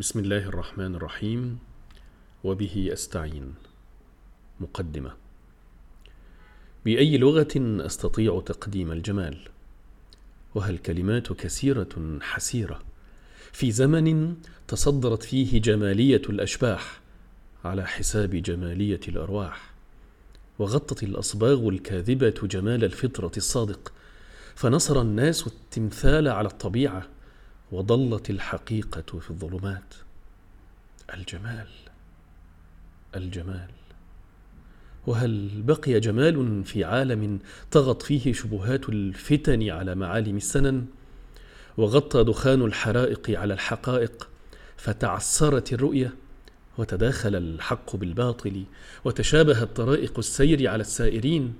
بسم الله الرحمن الرحيم. وبه أستعين. مقدمة. بأي لغة أستطيع تقديم الجمال؟ وهل كلمات كثيرة حسيرة؟ في زمن تصدرت فيه جمالية الأشباح على حساب جمالية الأرواح وغطت الأصباغ الكاذبة جمال الفطرة الصادق فنصر الناس التمثال على الطبيعة وضلت الحقيقة في الظلمات. الجمال الجمال. وهل بقي جمال في عالم طغت فيه شبهات الفتن على معالم السنن؟ وغطى دخان الحرائق على الحقائق فتعسرت الرؤية وتداخل الحق بالباطل وتشابهت طرائق السير على السائرين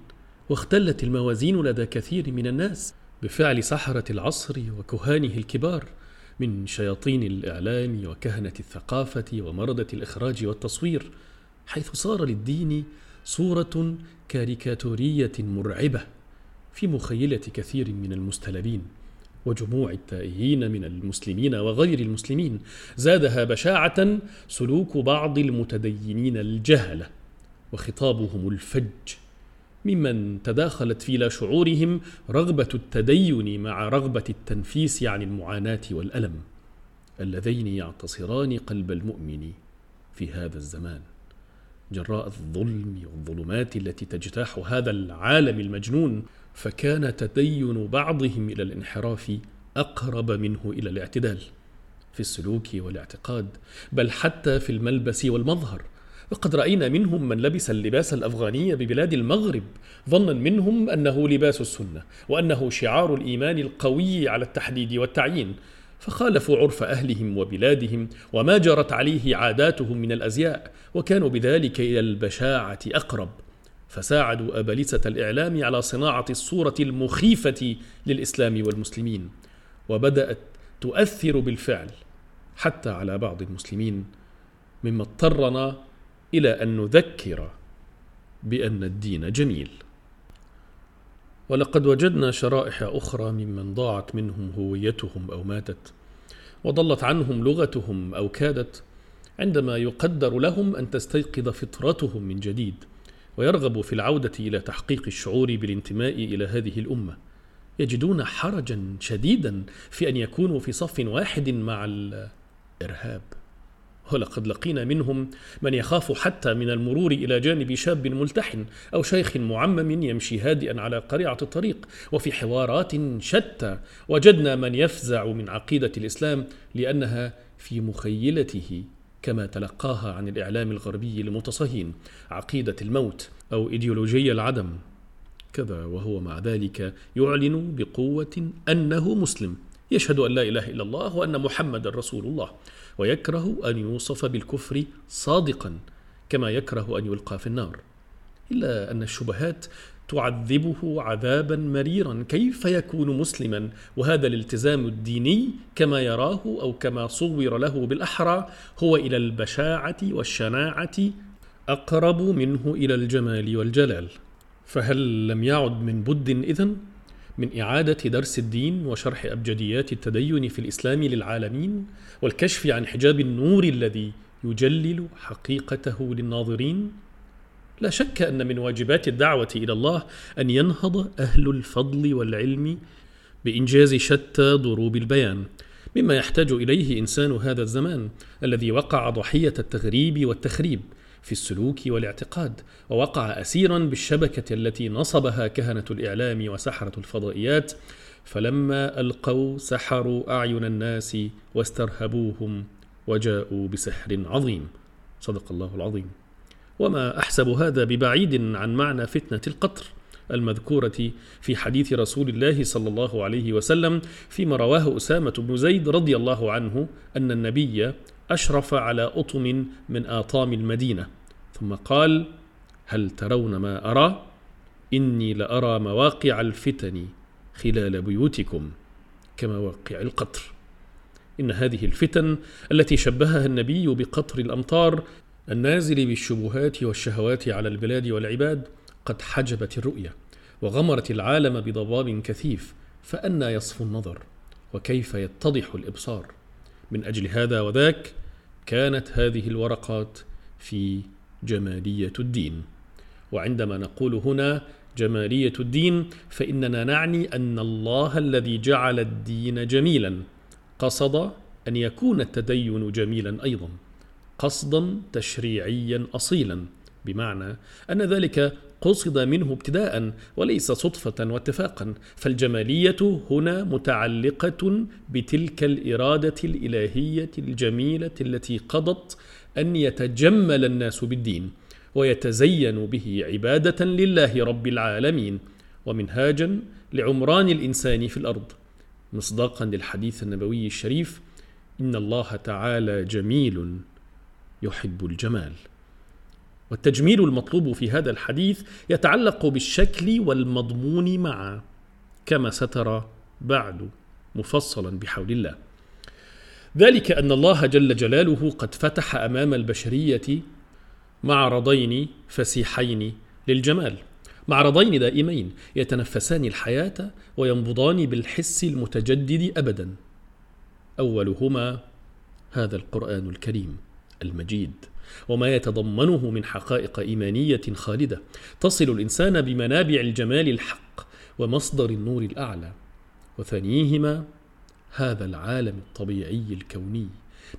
واختلت الموازين لدى كثير من الناس. بفعل سحرة العصر وكهانه الكبار من شياطين الإعلام وكهنة الثقافة ومرضة الإخراج والتصوير حيث صار للدين صورة كاريكاتورية مرعبة في مخيلة كثير من المستلبين وجموع التائهين من المسلمين وغير المسلمين زادها بشاعة سلوك بعض المتدينين الجهله وخطابهم الفج. ممن تداخلت في لا شعورهم رغبة التدين مع رغبة التنفيس عن المعاناة والألم اللذين يعتصران قلب المؤمن في هذا الزمان. جراء الظلم والظلمات التي تجتاح هذا العالم المجنون فكان تدين بعضهم إلى الانحراف أقرب منه إلى الاعتدال في السلوك والاعتقاد بل حتى في الملبس والمظهر. وقد رأينا منهم من لبس اللباس الأفغاني ببلاد المغرب ظنا منهم أنه لباس السنة وأنه شعار الإيمان القوي على التحديد والتعيين. فخالفوا عرف أهلهم وبلادهم وما جرت عليه عاداتهم من الأزياء وكانوا بذلك إلى البشاعة أقرب. فساعدوا ابلسه الإعلام على صناعة الصورة المخيفة للإسلام والمسلمين. وبدأت تؤثر بالفعل حتى على بعض المسلمين مما اضطرنا إلى أن نذكر بأن الدين جميل. ولقد وجدنا شرائح أخرى ممن ضاعت منهم هويتهم أو ماتت وضلت عنهم لغتهم أو كادت عندما يقدر لهم أن تستيقظ فطرتهم من جديد ويرغبوا في العودة إلى تحقيق الشعور بالانتماء إلى هذه الأمة. يجدون حرجا شديدا في أن يكونوا في صف واحد مع الإرهاب. ولقد لقينا منهم من يخاف حتى من المرور إلى جانب شاب ملتحن أو شيخ معمم يمشي هادئا على قريعة الطريق وفي حوارات شتى. وجدنا من يفزع من عقيدة الإسلام لأنها في مخيلته كما تلقاها عن الإعلام الغربي المتصهين عقيدة الموت أو إيديولوجية العدم. كذا وهو مع ذلك يعلن بقوة أنه مسلم. يشهد أن لا إله إلا الله وأن محمد رسول الله. ويكره أن يوصف بالكفر صادقا كما يكره أن يلقى في النار. إلا أن الشبهات تعذبه عذابا مريرا. كيف يكون مسلما وهذا الالتزام الديني كما يراه أو كما صور له بالأحرى هو إلى البشاعة والشناعة أقرب منه إلى الجمال والجلال. فهل لم يعد من بد إذن؟ من إعادة درس الدين وشرح أبجديات التدين في الإسلام للعالمين والكشف عن حجاب النور الذي يجلل حقيقته للناظرين. لا شك أن من واجبات الدعوة إلى الله أن ينهض أهل الفضل والعلم بإنجاز شتى ضروب البيان. مما يحتاج إليه إنسان هذا الزمان الذي وقع ضحية التغريب والتخريب. في السلوك والاعتقاد ووقع اسيرا بالشبكة التي نصبها كهنة الإعلام وسحرة الفضائيات فلما ألقوا سحروا أعين الناس واسترهبوهم وجاءوا بسحر عظيم. صدق الله العظيم. وما أحسب هذا ببعيد عن معنى فتنة القطر المذكورة في حديث رسول الله صلى الله عليه وسلم فيما رواه أسامة بن زيد رضي الله عنه أن النبي أشرف على أطم من آطام المدينة. ثم قال هل ترون ما أرى؟ إني لأرى مواقع الفتن خلال بيوتكم كمواقع القطر. إن هذه الفتن التي شبهها النبي بقطر الأمطار النازل بالشبهات والشهوات على البلاد والعباد قد حجبت الرؤية وغمرت العالم بضباب كثيف فأنى يصفو النظر وكيف يتضح الإبصار. من أجل هذا وذاك كانت هذه الورقات في جمالية الدين. وعندما نقول هنا جمالية الدين فإننا نعني أن الله الذي جعل الدين جميلا قصد أن يكون التدين جميلا أيضا قصدا تشريعيا اصيلا بمعنى أن ذلك قصد منه ابتداء وليس صدفة واتفاقا فالجمالية هنا متعلقة بتلك الإرادة الإلهية الجميلة التي قضت أن يتجمل الناس بالدين ويتزين به عبادة لله رب العالمين ومنهاجا لعمران الإنسان في الأرض. مصداقا للحديث النبوي الشريف إن الله تعالى جميل يحب الجمال. والتجميل المطلوب في هذا الحديث يتعلق بالشكل والمضمون معا كما سترى بعد مفصلا بحول الله. ذلك أن الله جل جلاله قد فتح أمام البشرية معرضين فسيحين للجمال معرضين دائمين يتنفسان الحياة وينبضان بالحس المتجدد ابدا. أولهما هذا القرآن الكريم المجيد. وما يتضمنه من حقائق إيمانية خالدة. تصل الإنسان بمنابع الجمال الحق ومصدر النور الأعلى. وثانيهما هذا العالم الطبيعي الكوني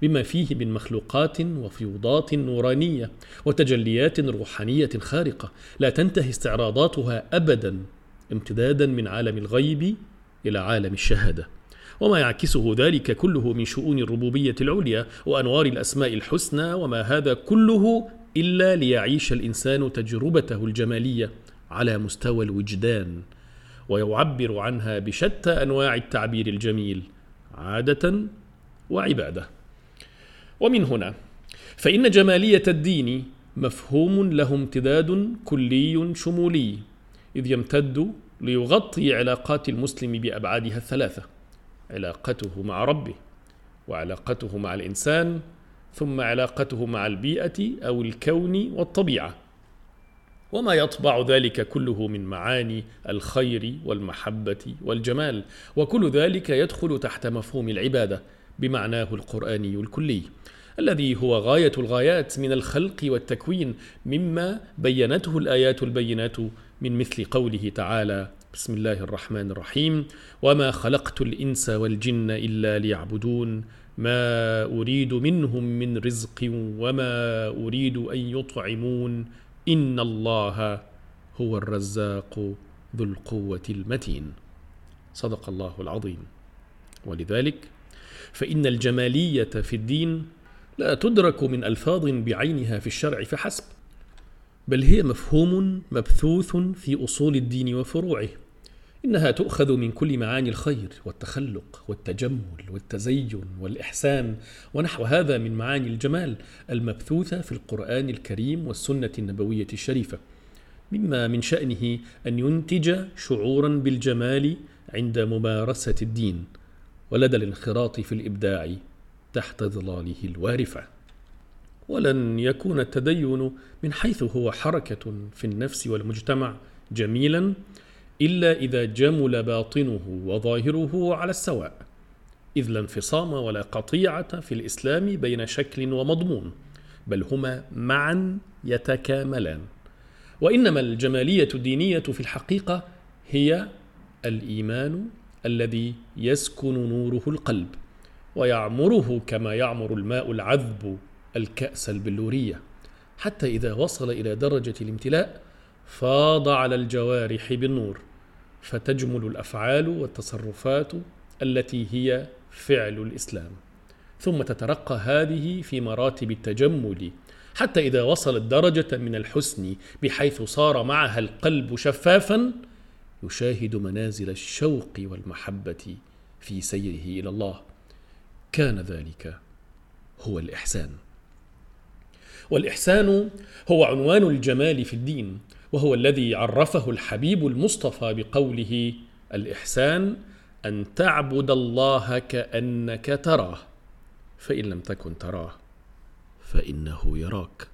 بما فيه من مخلوقات وفيوضات نورانية وتجليات روحانية خارقة. لا تنتهي استعراضاتها ابدا امتدادا من عالم الغيب إلى عالم الشهادة. وما يعكسه ذلك كله من شؤون الربوبية العليا وأنوار الأسماء الحسنى وما هذا كله إلا ليعيش الإنسان تجربته الجمالية على مستوى الوجدان ويعبر عنها بشتى أنواع التعبير الجميل عادة وعبادة. ومن هنا فإن جمالية الدين مفهوم له امتداد كلي شمولي إذ يمتد ليغطي علاقات المسلم بأبعادها الثلاثة. علاقته مع ربه وعلاقته مع الإنسان ثم علاقته مع البيئة أو الكون والطبيعة. وما يطبع ذلك كله من معاني الخير والمحبة والجمال وكل ذلك يدخل تحت مفهوم العبادة بمعناه القرآني الكلي الذي هو غاية الغايات من الخلق والتكوين مما بينته الآيات البينات من مثل قوله تعالى بسم الله الرحمن الرحيم. وما خلقت الإنس والجن إلا ليعبدون. ما أريد منهم من رزق وما أريد أن يطعمون. إن الله هو الرزاق ذو القوة المتين. صدق الله العظيم. ولذلك فإن الجمالية في الدين لا تدرك من ألفاظ بعينها في الشرع فحسب بل هي مفهوم مبثوث في أصول الدين وفروعه. إنها تؤخذ من كل معاني الخير والتخلق والتجمل والتزين والإحسان ونحو هذا من معاني الجمال المبثوثة في القرآن الكريم والسنة النبوية الشريفة مما من شأنه أن ينتج شعورا بالجمال عند ممارسة الدين ولدى الانخراط في الإبداع تحت ظلاله الوارفة. ولن يكون التدين من حيث هو حركة في النفس والمجتمع جميلا إلا إذا جمل باطنه وظاهره على السواء إذ لا انفصام ولا قطيعة في الإسلام بين شكل ومضمون بل هما معا يتكاملان. وإنما الجمالية الدينية في الحقيقة هي الإيمان الذي يسكن نوره القلب ويعمره كما يعمر الماء العذب الكأس البلورية. حتى إذا وصل إلى درجة الامتلاء فاض على الجوارح بالنور. فتجمل الأفعال والتصرفات التي هي فعل الإسلام. ثم تترقى هذه في مراتب التجمل حتى إذا وصلت درجة من الحسن بحيث صار معها القلب شفافا يشاهد منازل الشوق والمحبة في سيره إلى الله. كان ذلك هو الإحسان. والإحسان هو عنوان الجمال في الدين وهو الذي عرفه الحبيب المصطفى بقوله الإحسان أن تعبد الله كأنك تراه فإن لم تكن تراه فإنه يراك.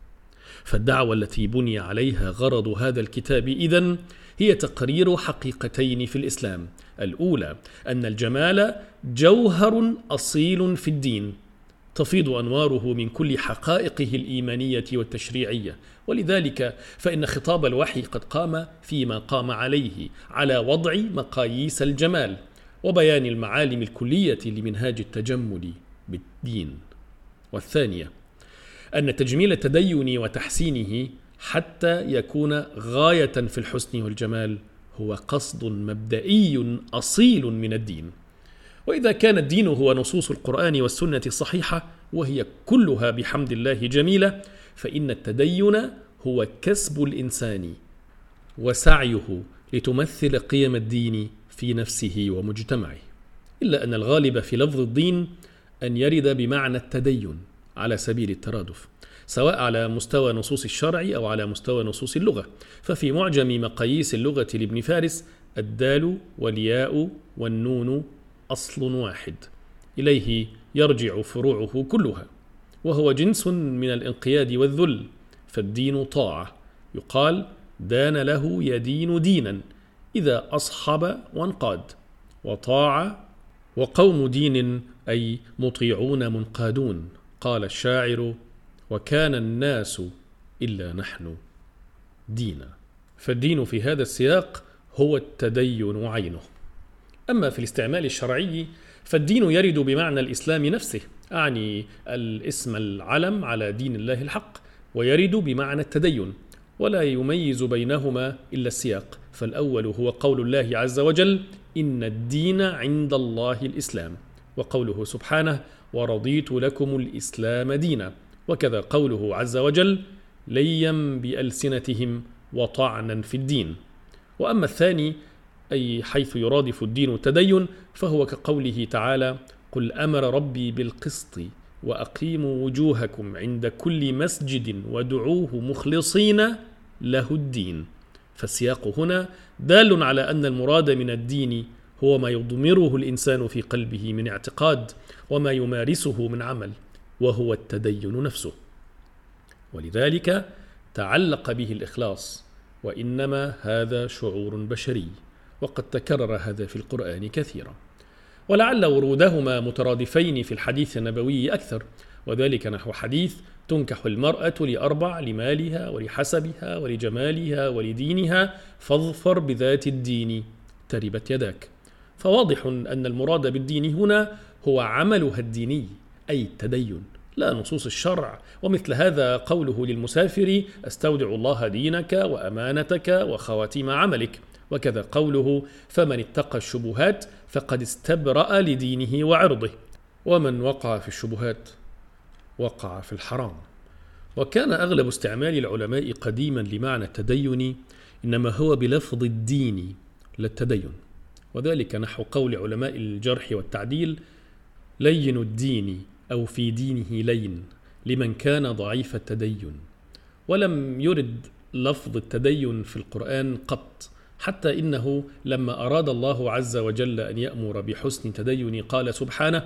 فالدعوة التي بني عليها غرض هذا الكتاب إذن هي تقرير حقيقتين في الإسلام. الأولى أن الجمال جوهر أصيل في الدين تفيض أنواره من كل حقائقه الإيمانية والتشريعية. ولذلك فإن خطاب الوحي قد قام فيما قام عليه على وضع مقاييس الجمال وبيان المعالم الكلية لمنهاج التجمل بالدين. والثانية أن تجميل التدين وتحسينه حتى يكون غاية في الحسن والجمال هو قصد مبدئي أصيل من الدين. وإذا كان الدين هو نصوص القرآن والسنة الصحيحة وهي كلها بحمد الله جميلة فإن التدين هو كسب الإنسان وسعيه لتمثل قيم الدين في نفسه ومجتمعه. إلا أن الغالب في لفظ الدين أن يرد بمعنى التدين على سبيل الترادف سواء على مستوى نصوص الشرع أو على مستوى نصوص اللغة. ففي معجم مقاييس اللغة لابن فارس الدال والياء والنون أصل واحد. إليه يرجع فروعه كلها وهو جنس من الانقياد والذل فالدين طاعة. يقال دان له يدين دينا إذا أصحب وانقاد. وطاع وقوم دين أي مطيعون منقادون. قال الشاعر وكان الناس إلا نحن دينا. فالدين في هذا السياق هو التدين عينه. أما في الاستعمال الشرعي فالدين يرد بمعنى الإسلام نفسه أعني الاسم العلم على دين الله الحق ويرد بمعنى التدين ولا يميز بينهما إلا السياق. فالأول هو قول الله عز وجل إن الدين عند الله الإسلام وقوله سبحانه ورضيت لكم الإسلام دينا. وكذا قوله عز وجل ليا بألسنتهم وطعنا في الدين. وأما الثاني أي حيث يرادف الدين التدين فهو كقوله تعالى قل أمر ربي بالقسط واقيموا وجوهكم عند كل مسجد ودعوه مخلصين له الدين فالسياق هنا دال على أن المراد من الدين هو ما يضمره الإنسان في قلبه من اعتقاد وما يمارسه من عمل وهو التدين نفسه. ولذلك تعلق به الإخلاص وإنما هذا شعور بشري. وقد تكرر هذا في القرآن كثيرا. ولعل ورودهما مترادفين في الحديث النبوي أكثر وذلك نحو حديث تنكح المرأة لأربع لمالها ولحسبها ولجمالها ولدينها فاظفر بذات الدين تربت يداك. فواضح أن المراد بالدين هنا هو عملها الديني أي التدين لا نصوص الشرع. ومثل هذا قوله للمسافر أستودع الله دينك وأمانتك وخواتيم عملك. وكذا قوله فمن اتقى الشبهات فقد استبرأ لدينه وعرضه ومن وقع في الشبهات وقع في الحرام. وكان أغلب استعمال العلماء قديما لمعنى التدين إنما هو بلفظ الدين لا التدين وذلك نحو قول علماء الجرح والتعديل لين الدين أو في دينه لين لمن كان ضعيف التدين. ولم يرد لفظ التدين في القرآن قط حتى إنه لما أراد الله عز وجل أن يأمر بحسن تدين قال سبحانه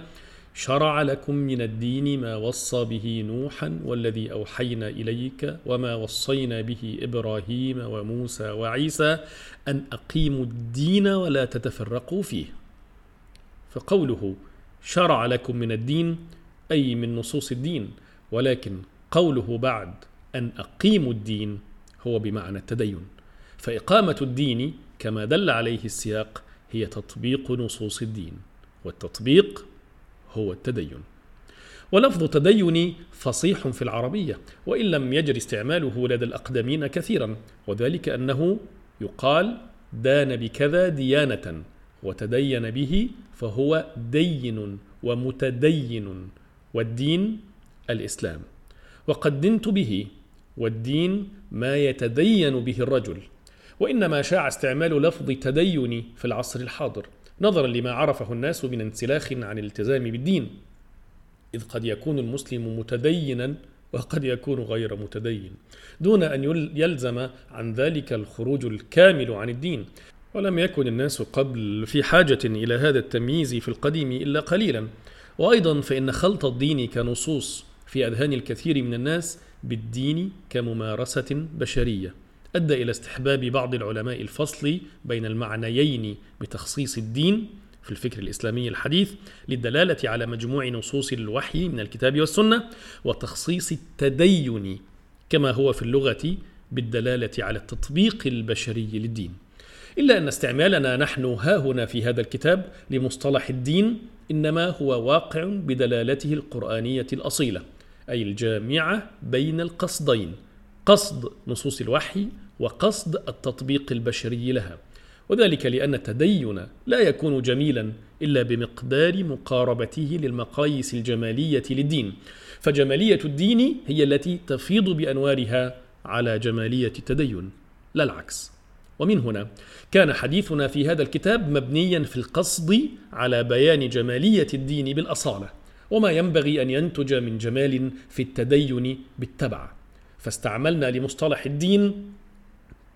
شرع لكم من الدين ما وصى به نوحا والذي أوحينا إليك وما وصينا به إبراهيم وموسى وعيسى أن أقيموا الدين ولا تتفرقوا فيه فقوله شرع لكم من الدين أي من نصوص الدين ولكن قوله بعد أن أقيموا الدين هو بمعنى التدين. فإقامة الدين كما دل عليه السياق هي تطبيق نصوص الدين والتطبيق هو التدين. ولفظ تدين فصيح في العربية وإن لم يجر استعماله لدى الأقدمين كثيرا وذلك أنه يقال دان بكذا ديانة وتدين به فهو دين ومتدين والدين الإسلام. وقد دنت به والدين ما يتدين به الرجل وإنما شاع استعمال لفظ تدين في العصر الحاضر نظرا لما عرفه الناس من انسلاخ عن الالتزام بالدين إذ قد يكون المسلم متدينا وقد يكون غير متدين دون أن يلزم عن ذلك الخروج الكامل عن الدين. ولم يكن الناس قبل في حاجة إلى هذا التمييز في القديم إلا قليلا. وأيضا فإن خلط الدين كنصوص في أذهان الكثير من الناس بالدين كممارسة بشرية. أدى إلى استحباب بعض العلماء الفصل بين المعنيين بتخصيص الدين في الفكر الإسلامي الحديث للدلالة على مجموع نصوص الوحي من الكتاب والسنة وتخصيص التدين كما هو في اللغة بالدلالة على التطبيق البشري للدين. إلا أن استعمالنا نحن ها هنا في هذا الكتاب لمصطلح الدين إنما هو واقع بدلالته القرآنية الأصيلة أي الجامعة بين القصدين. قصد نصوص الوحي وقصد التطبيق البشري لها وذلك لأن التدين لا يكون جميلا إلا بمقدار مقاربته للمقاييس الجمالية للدين. فجمالية الدين هي التي تفيض بأنوارها على جمالية التدين لا العكس. ومن هنا كان حديثنا في هذا الكتاب مبنيا في القصد على بيان جمالية الدين بالأصالة وما ينبغي أن ينتج من جمال في التدين بالتبع. فاستعملنا لمصطلح الدين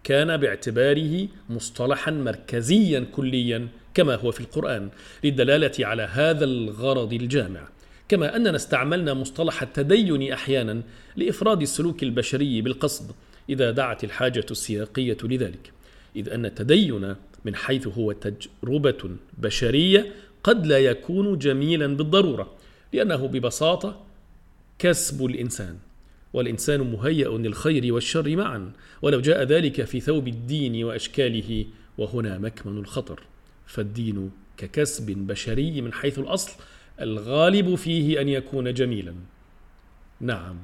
كان باعتباره مصطلحا مركزيا كليا كما هو في القرآن للدلالة على هذا الغرض الجامع. كما أننا استعملنا مصطلح التدين أحيانا لإفراد السلوك البشري بالقصد إذا دعت الحاجة السياقية لذلك. إذ أن التدين من حيث هو تجربة بشرية قد لا يكون جميلا بالضرورة لأنه ببساطة كسب الإنسان. والإنسان مهيأ للخير والشر معا ولو جاء ذلك في ثوب الدين وأشكاله وهنا مكمن الخطر. فالدين ككسب بشري من حيث الأصل الغالب فيه أن يكون جميلا. نعم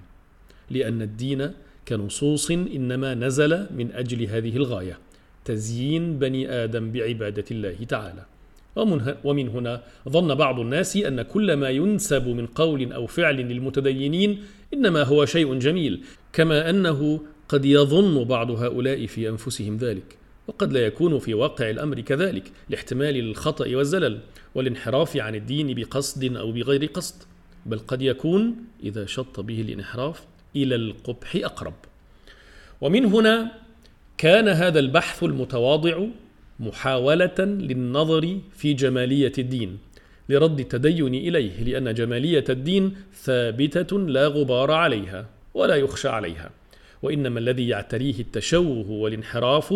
لأن الدين كنصوص إنما نزل من أجل هذه الغاية تزيين بني آدم بعبادة الله تعالى. ومن هنا ظن بعض الناس أن كل ما ينسب من قول أو فعل للمتدينين إنما هو شيء جميل كما أنه قد يظن بعض هؤلاء في أنفسهم ذلك وقد لا يكون في واقع الأمر كذلك لاحتمال الخطأ والزلل والانحراف عن الدين بقصد أو بغير قصد بل قد يكون إذا شط به الانحراف إلى القبح أقرب. ومن هنا كان هذا البحث المتواضع محاولة للنظر في جمالية الدين. لرد التدين إليه لأن جمالية الدين ثابتة لا غبار عليها ولا يخشى عليها. وإنما الذي يعتريه التشوه والانحراف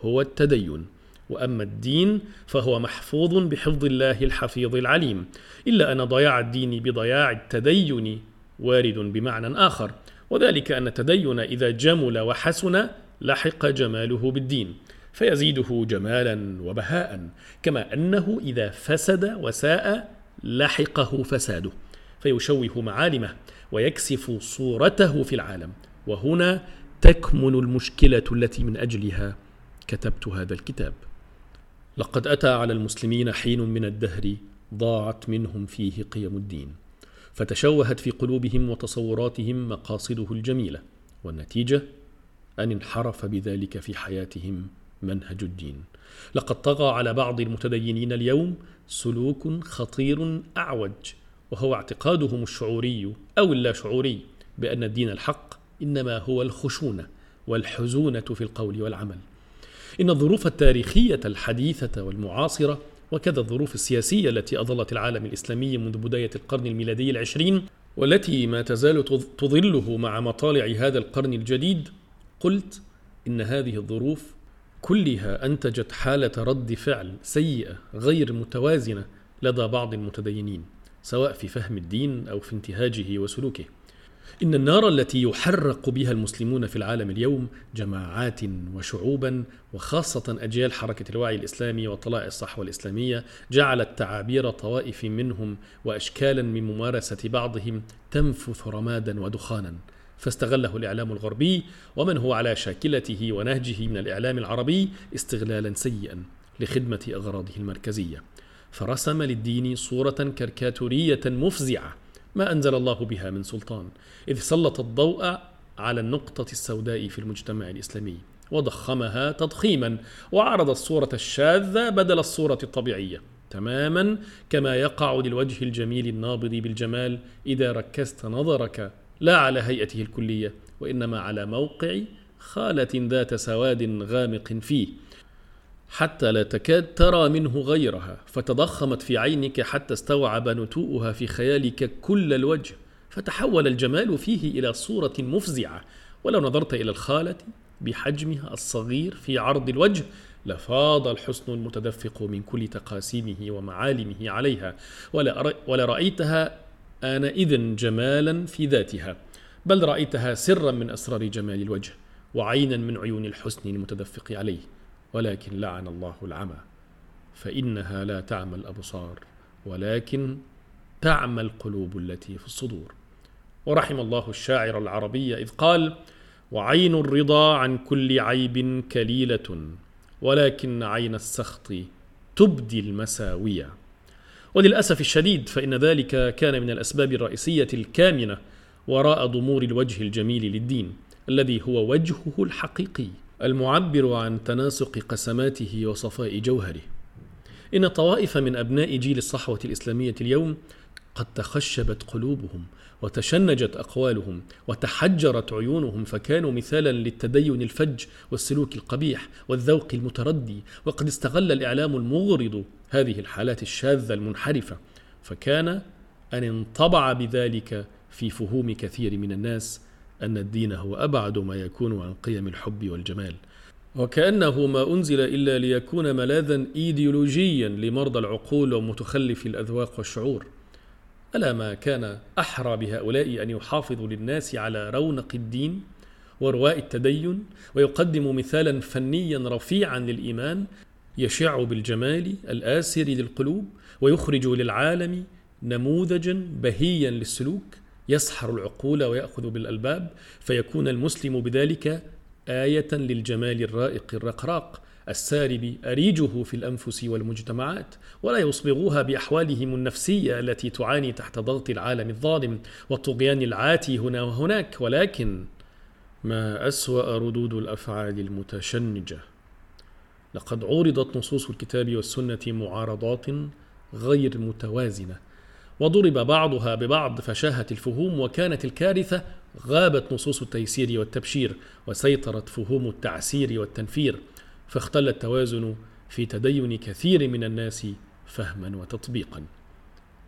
هو التدين. وأما الدين فهو محفوظ بحفظ الله الحفيظ العليم إلا أن ضياع الدين بضياع التدين وارد بمعنى آخر. وذلك أن التدين إذا جمل وحسن لحق جماله بالدين. فيزيده جمالا وبهاء كما أنه إذا فسد وساء لحقه فساده فيشوه معالمه ويكسف صورته في العالم. وهنا تكمن المشكلة التي من أجلها كتبت هذا الكتاب. لقد أتى على المسلمين حين من الدهر ضاعت منهم فيه قيم الدين فتشوهت في قلوبهم وتصوراتهم مقاصده الجميلة والنتيجة أن انحرف بذلك في حياتهم منهج الدين. لقد طغى على بعض المتدينين اليوم سلوك خطير أعوج وهو اعتقادهم الشعوري أو اللاشعوري بأن الدين الحق إنما هو الخشونة والحزونة في القول والعمل. إن الظروف التاريخية الحديثة والمعاصرة وكذا الظروف السياسية التي أظلت العالم الإسلامي منذ بداية القرن الميلادي العشرين والتي ما تزال تظله مع مطالع هذا القرن الجديد قلت إن هذه الظروف كلها أنتجت حالة رد فعل سيئة غير متوازنة لدى بعض المتدينين سواء في فهم الدين أو في انتهاجه وسلوكه. إن النار التي يحرق بها المسلمون في العالم اليوم جماعات وشعوبا وخاصة أجيال حركة الوعي الإسلامي وطلائع الصحوة الإسلامية جعلت تعابير طوائف منهم واشكالا من ممارسة بعضهم تنفث رمادا ودخانا. فاستغله الإعلام الغربي ومن هو على شاكلته ونهجه من الإعلام العربي استغلالا سيئا لخدمة أغراضه المركزية. فرسم للدين صورة كركاتورية مفزعة ما أنزل الله بها من سلطان إذ سلط الضوء على النقطة السوداء في المجتمع الإسلامي وضخمها تضخيما وعرض الصورة الشاذة بدل الصورة الطبيعية تماما كما يقع للوجه الجميل النابض بالجمال إذا ركزت نظرك لا على هيئته الكلية وإنما على موقع خالة ذات سواد غامق فيه. حتى لا تكاد ترى منه غيرها فتضخمت في عينك حتى استوعب نتوءها في خيالك كل الوجه. فتحول الجمال فيه إلى صورة مفزعة. ولو نظرت إلى الخالة بحجمها الصغير في عرض الوجه لفاض الحسن المتدفق من كل تقاسيمه ومعالمه عليها. ولرأيتها آنئذ جمالا في ذاتها بل رأيتها سرا من أسرار جمال الوجه وعينا من عيون الحسن المتدفق عليه ولكن لعن الله العمى فإنها لا تعمى الأبصار ولكن تعمى القلوب التي في الصدور. ورحم الله الشاعر العربي إذ قال وعين الرضا عن كل عيب كليلة ولكن عين السخط تبدي المساوية. وللأسف الشديد فإن ذلك كان من الأسباب الرئيسية الكامنة وراء ضمور الوجه الجميل للدين الذي هو وجهه الحقيقي المعبر عن تناسق قسماته وصفاء جوهره. إن طوائف من أبناء جيل الصحوة الإسلامية اليوم قد تخشبت قلوبهم وتشنجت أقوالهم وتحجرت عيونهم فكانوا مثالا للتدين الفج والسلوك القبيح والذوق المتردي وقد استغل الإعلام المغرض هذه الحالات الشاذة المنحرفة فكان أن انطبع بذلك في فهوم كثير من الناس أن الدين هو أبعد ما يكون عن قيم الحب والجمال. وكأنه ما أنزل إلا ليكون ملاذا ايديولوجيا لمرضى العقول ومتخلف الأذواق والشعور. ألا ما كان أحرى بهؤلاء أن يحافظوا للناس على رونق الدين ورواء التدين ويقدموا مثالا فنيا رفيعا للإيمان يشع بالجمال الآسر للقلوب ويخرج للعالم نموذجا بهيا للسلوك يسحر العقول ويأخذ بالألباب فيكون المسلم بذلك آية للجمال الرائق الرقراق السارب أريجه في الأنفس والمجتمعات ولا يصبغوها بأحوالهم النفسية التي تعاني تحت ضغط العالم الظالم والطغيان العاتي هنا وهناك. ولكن ما أسوأ ردود الأفعال المتشنجة. لقد عورضت نصوص الكتاب والسنة معارضات غير متوازنة وضرب بعضها ببعض فشاهت الفهوم وكانت الكارثة غابت نصوص التيسير والتبشير وسيطرت فهوم التعسير والتنفير. فاختل التوازن في تدين كثير من الناس فهما وتطبيقا.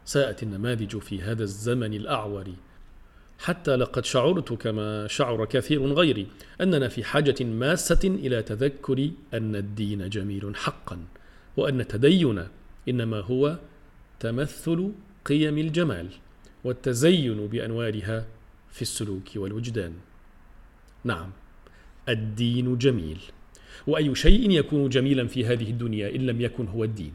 ساءت النماذج في هذا الزمن الأعور. حتى لقد شعرت كما شعر كثير غيري أننا في حاجة ماسة إلى تذكر أن الدين جميل حقا وأن التدين إنما هو تمثل قيم الجمال والتزين بأنوارها في السلوك والوجدان. نعم الدين جميل. وأي شيء يكون جميلا في هذه الدنيا إن لم يكن هو الدين.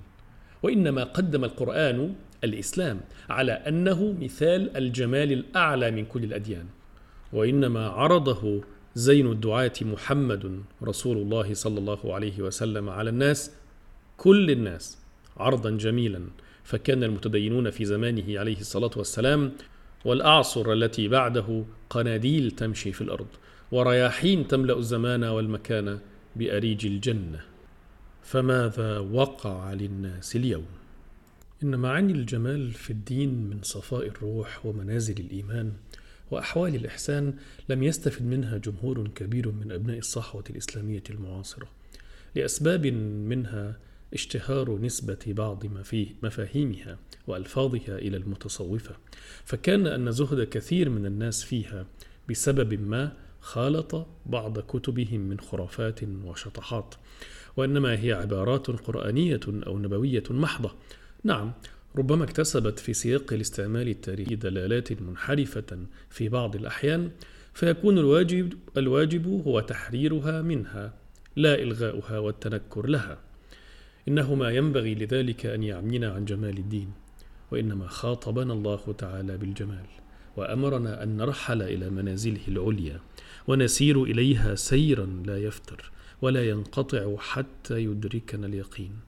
وإنما قدم القرآن الإسلام على أنه مثال الجمال الأعلى من كل الأديان. وإنما عرضه زين الدعاة محمد رسول الله صلى الله عليه وسلم على الناس كل الناس عرضا جميلا. فكان المتدينون في زمانه عليه الصلاة والسلام والأعصر التي بعده قناديل تمشي في الأرض ورياحين تملأ الزمان والمكان بأريج الجنة فماذا وقع للناس اليوم؟ إن معاني الجمال في الدين من صفاء الروح ومنازل الإيمان وأحوال الإحسان لم يستفد منها جمهور كبير من أبناء الصحوة الإسلامية المعاصرة لأسباب منها اشتهار نسبة بعض ما فيه مفاهيمها وألفاظها إلى المتصوفة فكان أن زهد كثير من الناس فيها بسبب ما خالط بعض كتبهم من خرافات وشطحات وإنما هي عبارات قرآنية أو نبوية محضة. نعم ربما اكتسبت في سياق الاستعمال التاريخي دلالات منحرفة في بعض الأحيان فيكون الواجب الواجب هو تحريرها منها لا إلغاؤها والتنكر لها. إنه ما ينبغي لذلك أن يعمينا عن جمال الدين وإنما خاطبنا الله تعالى بالجمال وأمرنا أن نرحل إلى منازله العليا. ونسير إليها سيرا لا يفتر ولا ينقطع حتى يدركنا اليقين.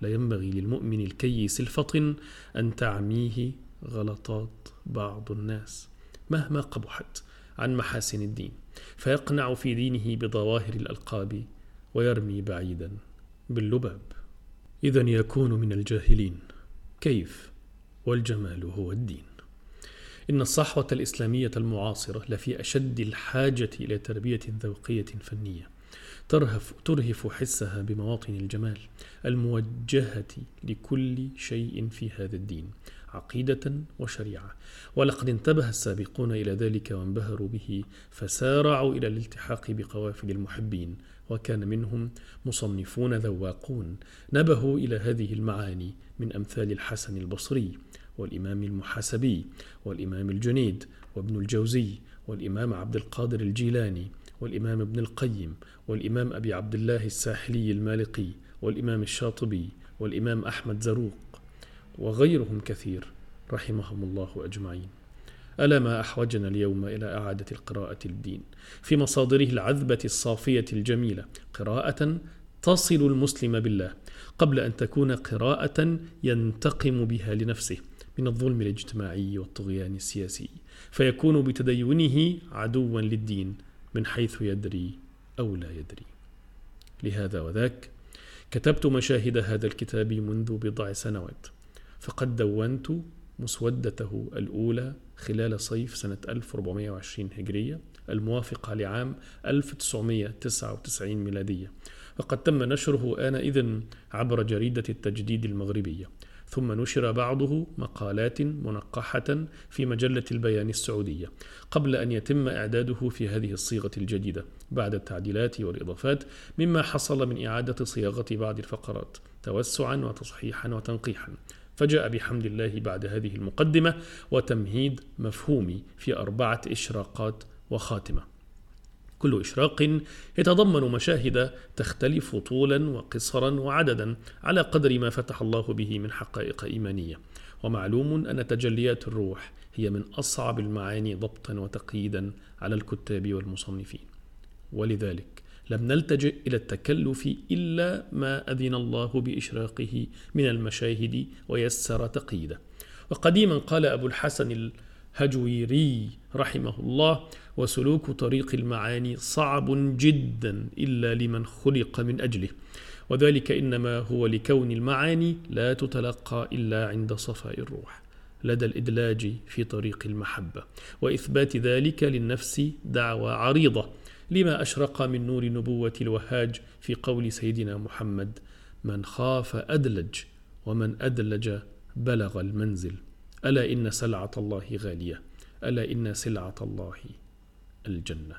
لا ينبغي للمؤمن الكيس الفطن أن تعميه غلطات بعض الناس مهما قبحت عن محاسن الدين فيقنع في دينه بظواهر الألقاب ويرمي بعيدا باللباب. اذا يكون من الجاهلين كيف والجمال هو الدين. إن الصحوة الإسلامية المعاصرة لفي أشد الحاجة إلى تربية ذوقية فنية ترهف ترهف حسها بمواطن الجمال الموجهة لكل شيء في هذا الدين عقيدة وشريعة. ولقد انتبه السابقون إلى ذلك وانبهروا به فسارعوا إلى الالتحاق بقوافل المحبين وكان منهم مصنفون ذواقون نبهوا إلى هذه المعاني من أمثال الحسن البصري. والإمام المحاسبي والإمام الجنيد وابن الجوزي والإمام عبد القادر الجيلاني والإمام ابن القيم والإمام أبي عبد الله الساحلي المالقي والإمام الشاطبي والإمام أحمد زروق وغيرهم كثير رحمهم الله أجمعين. ألا ما أحوجنا اليوم إلى إعادة القراءة للدين؟ في مصادره العذبة الصافية الجميلة قراءة تصل المسلم بالله قبل أن تكون قراءة ينتقم بها لنفسه. من الظلم الاجتماعي والطغيان السياسي فيكون بتدينه عدوا للدين من حيث يدري أو لا يدري. لهذا وذاك كتبت مشاهد هذا الكتاب منذ بضع سنوات فقد دونت مسودته الأولى خلال صيف سنة 1420 هجرية الموافقة لعام 1999 ميلادية وقد تم نشره آنئذ عبر جريدة التجديد المغربية. ثم نشر بعضه مقالات منقحة في مجلة البيان السعودية قبل أن يتم إعداده في هذه الصيغة الجديدة بعد التعديلات والإضافات مما حصل من إعادة صياغة بعض الفقرات توسعا وتصحيحا وتنقيحا. فجاء بحمد الله بعد هذه المقدمة وتمهيد مفهومي في أربعة إشراقات وخاتمة. كل إشراق يتضمن مشاهد تختلف طولا وقصرا وعددا على قدر ما فتح الله به من حقائق إيمانية. ومعلوم أن تجليات الروح هي من أصعب المعاني ضبطا وتقييدا على الكتاب والمصنفين. ولذلك لم نلتجئ إلى التكلف إلا ما أذن الله بإشراقه من المشاهد ويسر تقييده. وقديما قال أبو الحسن الهجويري رحمه الله وسلوك طريق المعاني صعب جدا إلا لمن خلق من أجله. وذلك إنما هو لكون المعاني لا تتلقى إلا عند صفاء الروح لدى الإدلاج في طريق المحبة. وإثبات ذلك للنفس دعوى عريضة لما أشرق من نور نبوة الوهاج في قول سيدنا محمد من خاف أدلج ومن أدلج بلغ المنزل ألا إن سلعة الله غالية ألا إن سلعة الله الجنة.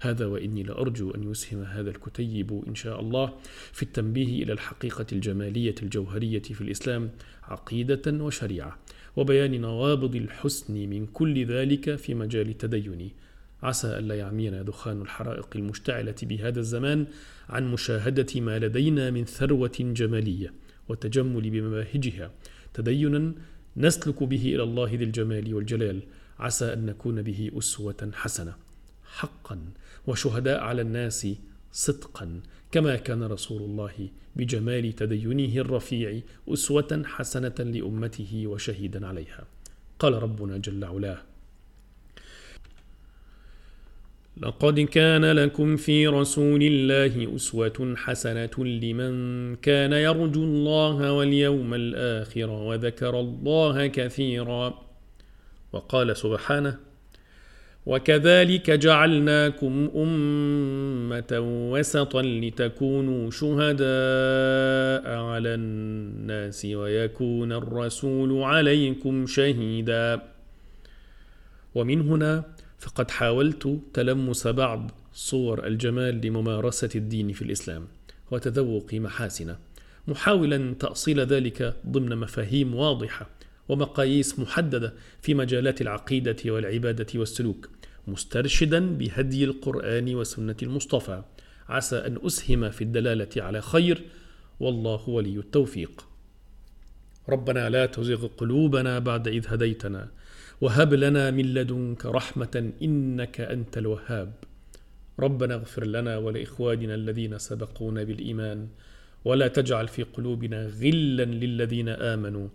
هذا وإني لأرجو أن يسهم هذا الكتيب إن شاء الله في التنبيه إلى الحقيقة الجمالية الجوهرية في الإسلام عقيدة وشريعة وبيان نوابض الحسن من كل ذلك في مجال التدين عسى ألا يعمينا دخان الحرائق المشتعلة بهذا الزمان عن مشاهدة ما لدينا من ثروة جمالية وتجمل بمباهجها. تدينا نسلك به إلى الله ذي الجمال والجلال عسى أن نكون به أسوة حسنة حقا وشهداء على الناس صدقا كما كان رسول الله بجمال تدينه الرفيع أسوة حسنة لأمته وشهيدا عليها. قال ربنا جل علاه لقد كان لكم في رسول الله أسوة حسنة لمن كان يرجو الله واليوم الآخر وذكر الله كثيرا وقال سبحانه وكذلك جعلناكم أمة وسطا لتكونوا شهداء على الناس ويكون الرسول عليكم شهيدا. ومن هنا فقد حاولت تلمس بعض صور الجمال لممارسة الدين في الإسلام وتذوق محاسنه محاولا تأصيل ذلك ضمن مفاهيم واضحة. ومقاييس محددة في مجالات العقيدة والعبادة والسلوك مسترشدا بهدي القرآن وسنة المصطفى. عسى أن أسهم في الدلالة على خير. والله ولي التوفيق. ربنا لا تزغ قلوبنا بعد إذ هديتنا. وهب لنا من لدنك رحمة إنك أنت الوهاب. ربنا اغفر لنا ولإخواننا الذين سبقونا بالإيمان. ولا تجعل في قلوبنا غلا للذين آمنوا.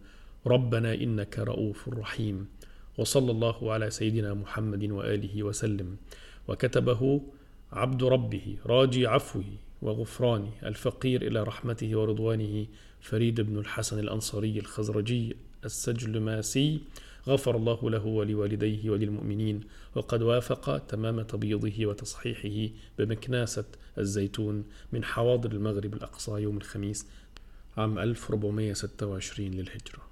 ربنا إنك رؤوف رحيم. وصلى الله على سيدنا محمد وآله وسلم. وكتبه عبد ربه راجي عفوه وغفرانه الفقير إلى رحمته ورضوانه فريد بن الحسن الأنصاري الخزرجي السجلماسي. غفر الله له ولوالديه وللمؤمنين. وقد وافق تمام تبييضه وتصحيحه بمكناسة الزيتون من حواضر المغرب الأقصى يوم الخميس عام 1426 للهجرة.